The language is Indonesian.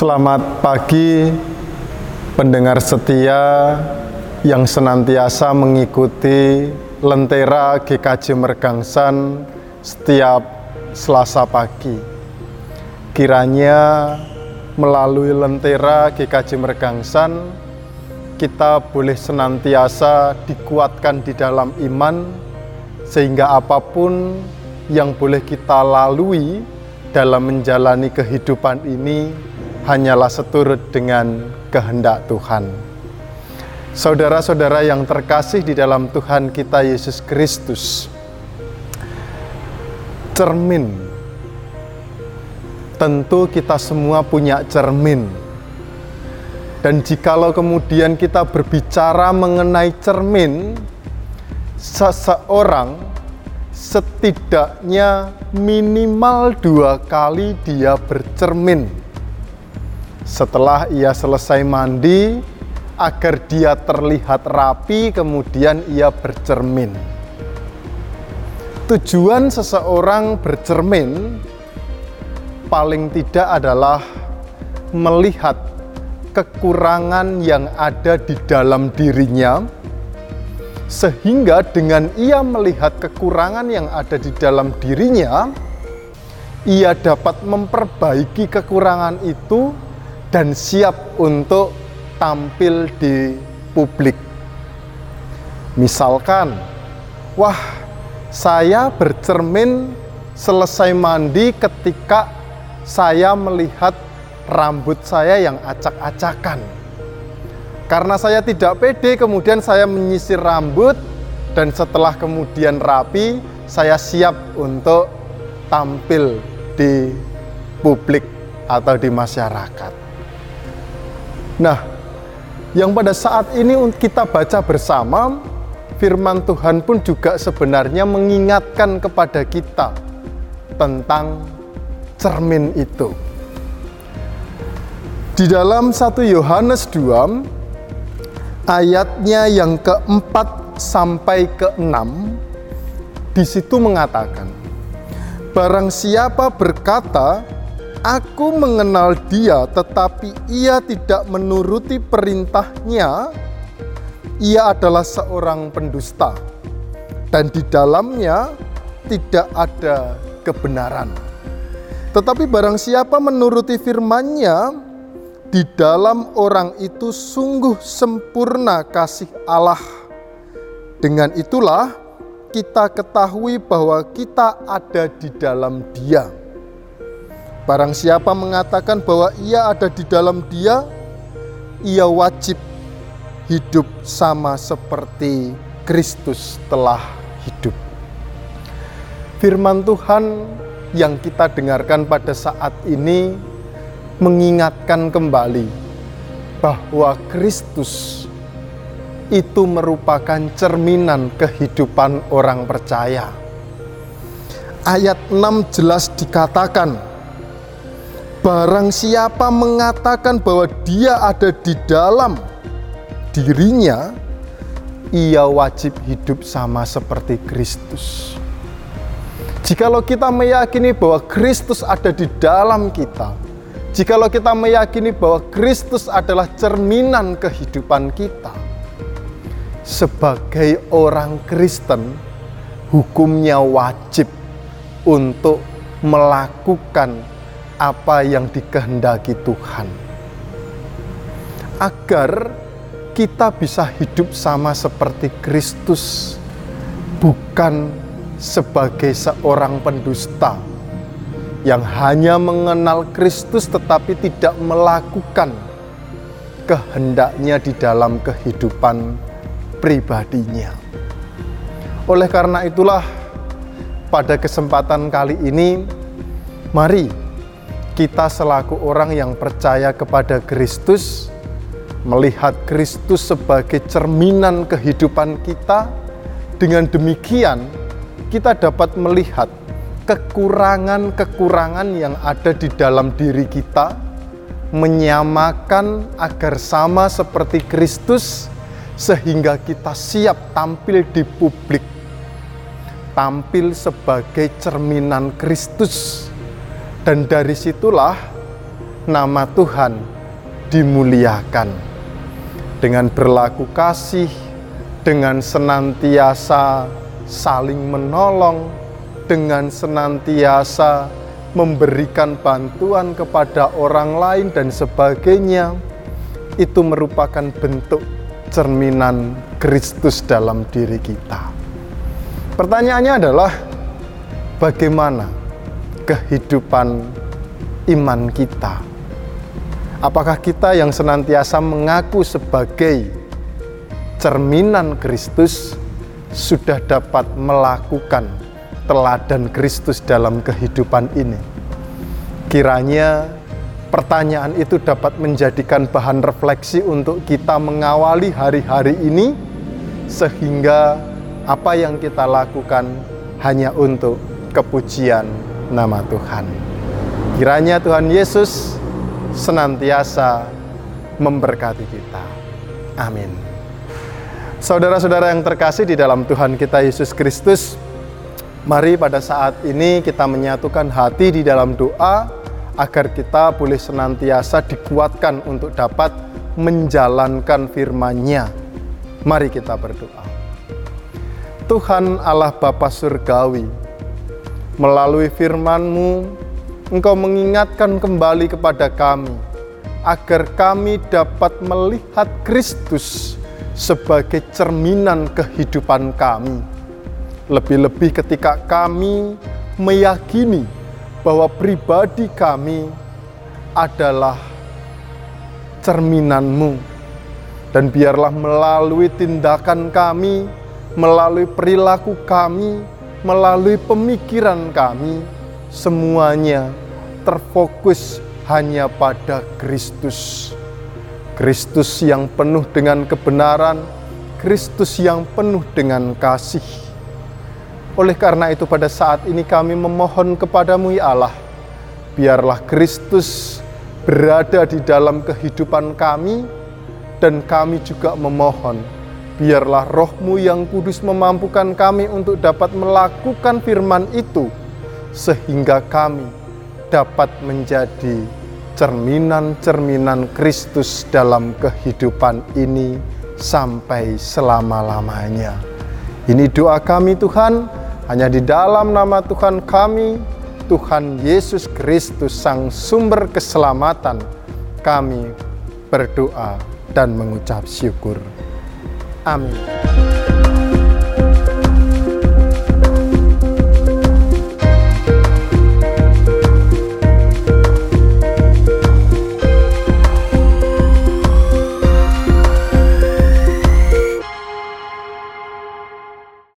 Selamat pagi pendengar setia yang senantiasa mengikuti Lentera GKJ Mergangsan setiap Selasa pagi. Kiranya melalui Lentera GKJ Mergangsan kita boleh senantiasa dikuatkan di dalam iman sehingga apa pun yang boleh kita lalui dalam menjalani kehidupan ini hanyalah seturut dengan kehendak Tuhan. Saudara-saudara yang terkasih di dalam Tuhan kita Yesus Kristus, cermin. Tentu kita semua punya cermin. Dan jikalau kemudian kita berbicara mengenai cermin, seseorang setidaknya minimal dua kali dia bercermin setelah ia selesai mandi, agar dia terlihat rapi, kemudian ia bercermin. Tujuan seseorang bercermin paling tidak adalah melihat kekurangan yang ada di dalam dirinya, sehingga dengan ia melihat kekurangan yang ada di dalam dirinya, ia dapat memperbaiki kekurangan itu dan siap untuk tampil di publik. Misalkan, wah, saya bercermin selesai mandi ketika saya melihat rambut saya yang acak-acakan. Karena saya tidak pede, kemudian saya menyisir rambut, dan setelah kemudian rapi, saya siap untuk tampil di publik atau di masyarakat. Nah, yang pada saat ini kita baca bersama, firman Tuhan pun juga sebenarnya mengingatkan kepada kita tentang cermin itu. Di dalam 1 Yohanes 2 ayatnya yang keempat sampai keenam di situ mengatakan Barang siapa berkata Aku mengenal dia, tetapi ia tidak menuruti perintahnya. Ia adalah seorang pendusta, dan di dalamnya tidak ada kebenaran. Tetapi barang siapa menuruti firman-Nya, di dalam orang itu sungguh sempurna kasih Allah. Dengan itulah kita ketahui bahwa kita ada di dalam Dia Barang siapa mengatakan bahwa ia ada di dalam dia, ia wajib hidup sama seperti Kristus telah hidup. Firman Tuhan yang kita dengarkan pada saat ini mengingatkan kembali bahwa Kristus itu merupakan cerminan kehidupan orang percaya. Ayat 6 jelas dikatakan, Barang siapa mengatakan bahwa dia ada di dalam dirinya, ia wajib hidup sama seperti Kristus. Jikalau kita meyakini bahwa Kristus ada di dalam kita, jikalau kita meyakini bahwa Kristus adalah cerminan kehidupan kita, sebagai orang Kristen, hukumnya wajib untuk melakukan apa yang dikehendaki Tuhan, agar kita bisa hidup sama seperti Kristus, bukan sebagai seorang pendusta yang hanya mengenal Kristus tetapi tidak melakukan kehendaknya di dalam kehidupan pribadinya. Oleh karena itulah, pada kesempatan kali ini, mari kita selaku orang yang percaya kepada Kristus, melihat Kristus sebagai cerminan kehidupan kita, dengan demikian kita dapat melihat kekurangan-kekurangan yang ada di dalam diri kita, menyamakan agar sama seperti Kristus, sehingga kita siap tampil di publik, tampil sebagai cerminan Kristus dan dari situlah nama Tuhan dimuliakan dengan berlaku kasih, dengan senantiasa saling menolong, dengan senantiasa memberikan bantuan kepada orang lain dan sebagainya, itu merupakan bentuk cerminan Kristus dalam diri kita. Pertanyaannya adalah bagaimana kehidupan iman kita? Apakah kita yang senantiasa mengaku sebagai cerminan Kristus sudah dapat melakukan teladan Kristus dalam kehidupan ini? Kiranya pertanyaan itu dapat menjadikan bahan refleksi untuk kita mengawali hari-hari ini, sehingga apa yang kita lakukan hanya untuk kepujian nama Tuhan. Kiranya Tuhan Yesus senantiasa memberkati kita. Amin. Saudara-saudara yang terkasih di dalam Tuhan kita Yesus Kristus, mari pada saat ini kita menyatukan hati di dalam doa agar kita boleh senantiasa dikuatkan untuk dapat menjalankan firman-Nya. Mari kita berdoa. Tuhan Allah Bapa Surgawi, melalui firman-Mu, Engkau mengingatkan kembali kepada kami agar kami dapat melihat Kristus sebagai cerminan kehidupan kami. Lebih-lebih ketika kami meyakini bahwa pribadi kami adalah cerminanmu. Dan biarlah melalui tindakan kami, melalui perilaku kami, melalui pemikiran kami, semuanya terfokus hanya pada Kristus. Kristus yang penuh dengan kebenaran, Kristus yang penuh dengan kasih. Oleh karena itu pada saat ini kami memohon kepadamu ya Allah, biarlah Kristus berada di dalam kehidupan kami dan kami juga memohon biarlah rohmu yang kudus memampukan kami untuk dapat melakukan firman itu sehingga kami dapat menjadi cerminan-cerminan Kristus dalam kehidupan ini sampai selama-lamanya. Ini doa kami Tuhan, hanya di dalam nama Tuhan kami, Tuhan Yesus Kristus Sang Sumber Keselamatan, kami berdoa dan mengucap syukur. Amin.